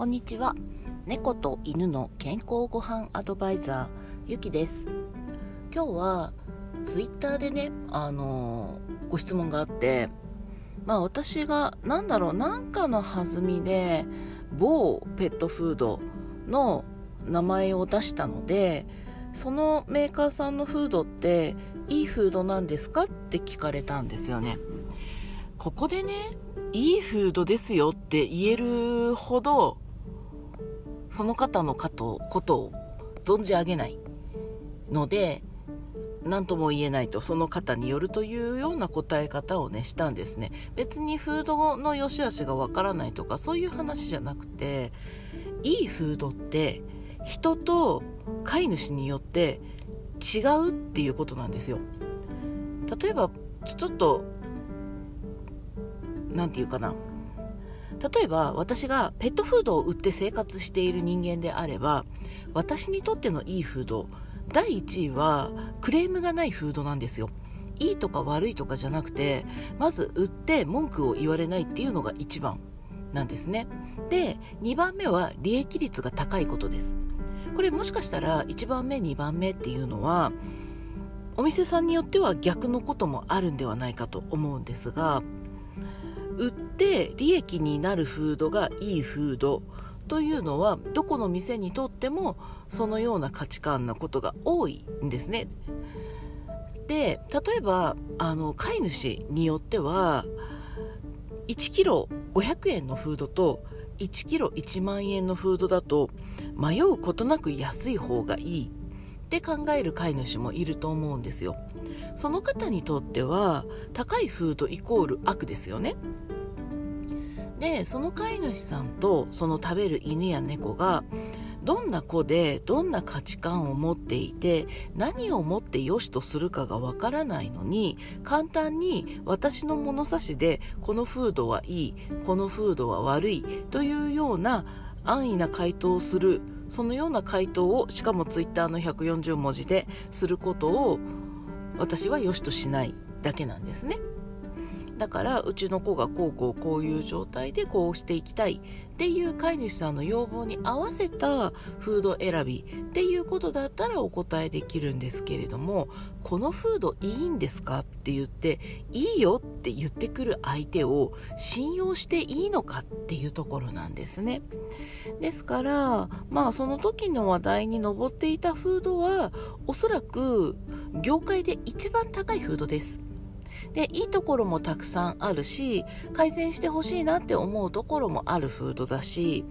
こんにちは。猫と犬の健康ごはんアドバイザーゆきです。今日はツイッターでねあの、ご質問があってまあ私が何だろうなんかの弾みで某ペットフードの名前を出したのでそのメーカーさんのフードっていいフードなんですかって聞かれたんですよね。ここでねいいフードですよって言えるほどその方のことを存じ上げないので何とも言えないとその方によるというような答え方をねしたんですね。別にフードの良し悪しがわからないとかそういう話じゃなくていいフードって人と飼い主によって違うっていうことなんですよ。例えばちょっと何て言うかな。例えば私がペットフードを売って生活している人間であれば私にとってのいいフード第1位はクレームがないフードなんですよ。いいとか悪いとかじゃなくてまず売って文句を言われないっていうのが一番なんですね。で2番目は利益率が高いことです。これもしかしたら1番目2番目っていうのはお店さんによっては逆のこともあるんではないかと思うんですが売って利益になるフードがいいフードというのはどこの店にとってもそのような価値観なことが多いんですね。で例えばあの飼い主によっては1キロ500円のフードと1キロ1万円のフードだと迷うことなく安い方がいいって考える飼い主もいると思うんですよその方にとっては高いフードイコール悪ですよねでその飼い主さんとその食べる犬や猫がどんな子でどんな価値観を持っていて何をもって良しとするかがわからないのに簡単に私の物差しでこのフードはいいこのフードは悪いというような安易な回答をするそのような回答をしかもツイッターの140文字ですることを私は良しとしないだけなんですね。だからうちの子がこうこうこういう状態でこうしていきたいっていう飼い主さんの要望に合わせたフード選びっていうことだったらお答えできるんですけれどもこのフードいいんですかって言っていいよって言ってくる相手を信用していいのかっていうところなんですね。ですからまあその時の話題に上っていたフードはおそらく業界で一番高いフードです。でいいところもたくさんあるし改善してほしいなって思うところもあるフードだし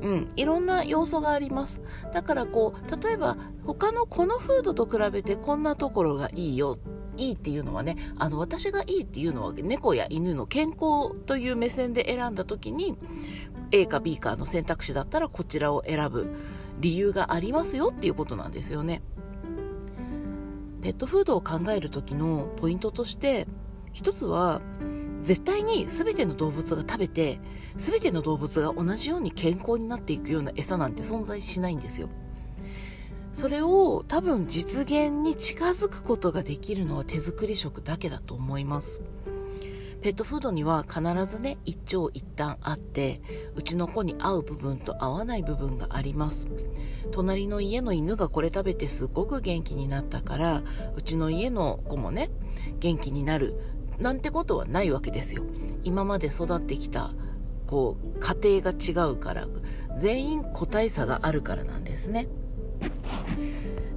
うん、いろんな要素がありますだからこう例えば他のこのフードと比べてこんなところがいいよいいっていうのはねあの私がいいっていうのは猫や犬の健康という目線で選んだ時に A か B かの選択肢だったらこちらを選ぶ理由がありますよっていうことなんですよね。ペットフードを考える時のポイントとして一つは絶対に全ての動物が食べて全ての動物が同じように健康になっていくような餌なんて存在しないんですよ。それを多分実現に近づくことができるのは手作り食だけだと思います。ペットフードには必ずね一長一短あってうちの子に合う部分と合わない部分があります。隣の家の犬がこれ食べてすごく元気になったからうちの家の子もね元気になるなんてことはないわけですよ。今まで育ってきたこう家庭が違うから全員個体差があるからなんですね。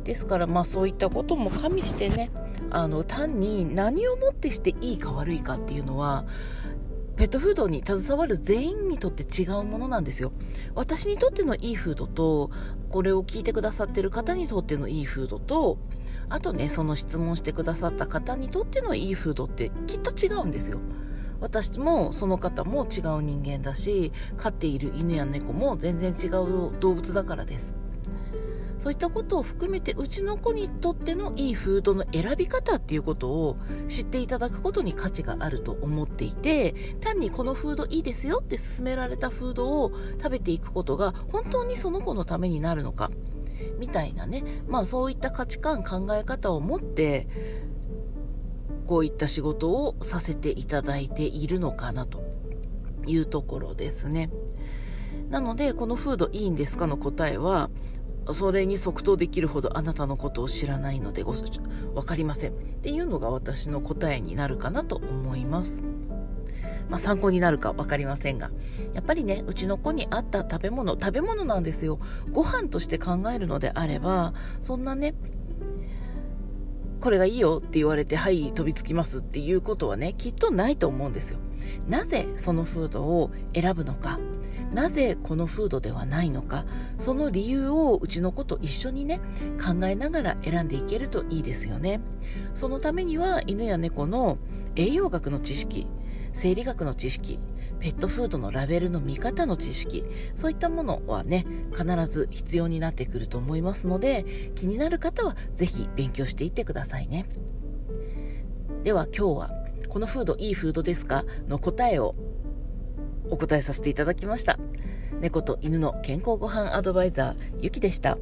ですからまあそういったことも加味してねあの単に何をもってしていいか悪いかっていうのはペットフードに携わる全員にとって違うものなんですよ。私にとってのいいフードとこれを聞いてくださってる方にとってのいいフードとあとねその質問してくださった方にとってのいいフードってきっと違うんですよ。私もその方も違う人間だし飼っている犬や猫も全然違う動物だからです。そういったことを含めてうちの子にとってのいいフードの選び方っていうことを知っていただくことに価値があると思っていて単にこのフードいいですよって勧められたフードを食べていくことが本当にその子のためになるのかみたいなねまあそういった価値観考え方を持ってこういった仕事をさせていただいているのかなというところですね。なのでこのフードいいんですかの答えはそれに即答できるほどあなたのことを知らないのでご分かりません。っていうのが私の答えになるかなと思います。まあ、参考になるか分かりませんがやっぱりねうちの子に合った食べ物食べ物なんですよ。ご飯として考えるのであればそんなねこれがいいよって言われてはい飛びつきますっていうことはねきっとないと思うんですよ。なぜそのフードを選ぶのか。なぜこのフードではないのかその理由をうちの子と一緒にね考えながら選んでいけるといいですよね。そのためには犬や猫の栄養学の知識生理学の知識ペットフードのラベルの見方の知識そういったものはね必ず必要になってくると思いますので気になる方は是非勉強していってくださいね。では今日はこのフードいいフードですか？の答えをお答えさせていただきました猫と犬の健康ごはんアドバイザーゆきでした。